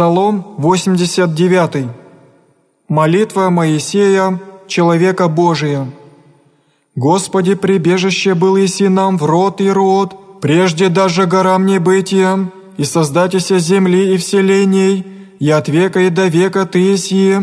Псалом 89. Молитва Моисея, человека Божия. «Господи, прибежище был еси нам в род и род, прежде даже горам небытия, и создатися земли и вселений, и от века и до века Ты еси,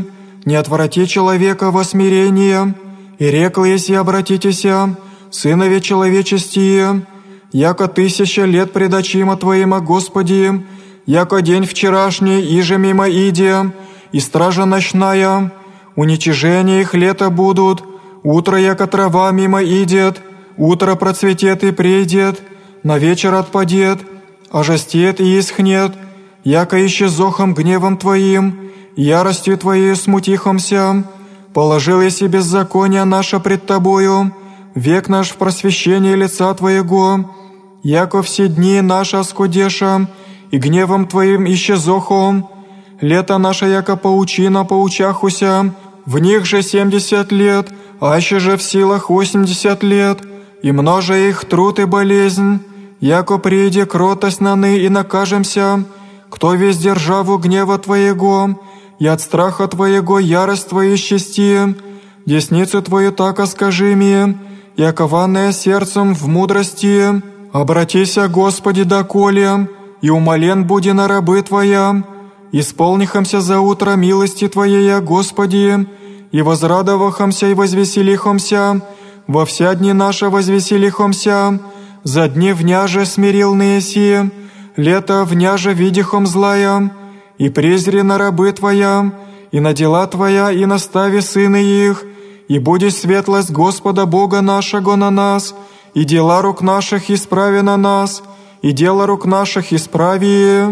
не отврати человека во смирение, и рекл еси обратитеся, сынове человечестие, яко тысяча лет пред очима Твоима, Господи, яко день вчерашний, иже мимо иде, и стража ночная, уничижение их лето будут, утро, яко трава мимо идет, утро процветет и придет, на вечер отпадет, ожестет и исхнет, яко исчезохом гневом Твоим, яростью Твоей смутихомся, положил я себе беззаконие наше пред Тобою, век наш в просвещении лица Твоего, яко все дни наши оскудеша, и гневом Твоим исчезохом. Лето наше яко паучина поучахуся, в них же семьдесят лет, аще же в силах восемьдесят лет, и множе их труд и болезнь, яко приди кротость наны и накажемся, кто весь державу гнева Твоего, и от страха Твоего ярость Твою счастье, десницу Твою так оскажи мне, и окованное сердцем в мудрости, обратися, Господи, доколе, и умолен буди на рабы Твоя, исполнихомся за утро милости Твоей, Господи, и возрадовахомся и возвеселихомся, во вся дни наши возвеселихомся, за дни вняже смирил неси, лето вняже видихом злая, и презри на рабы Твоя, и на дела Твоя, и настави сыны их, и будет светлость Господа Бога нашего на нас, и дела рук наших исправи на нас, и дело рук наших исправи.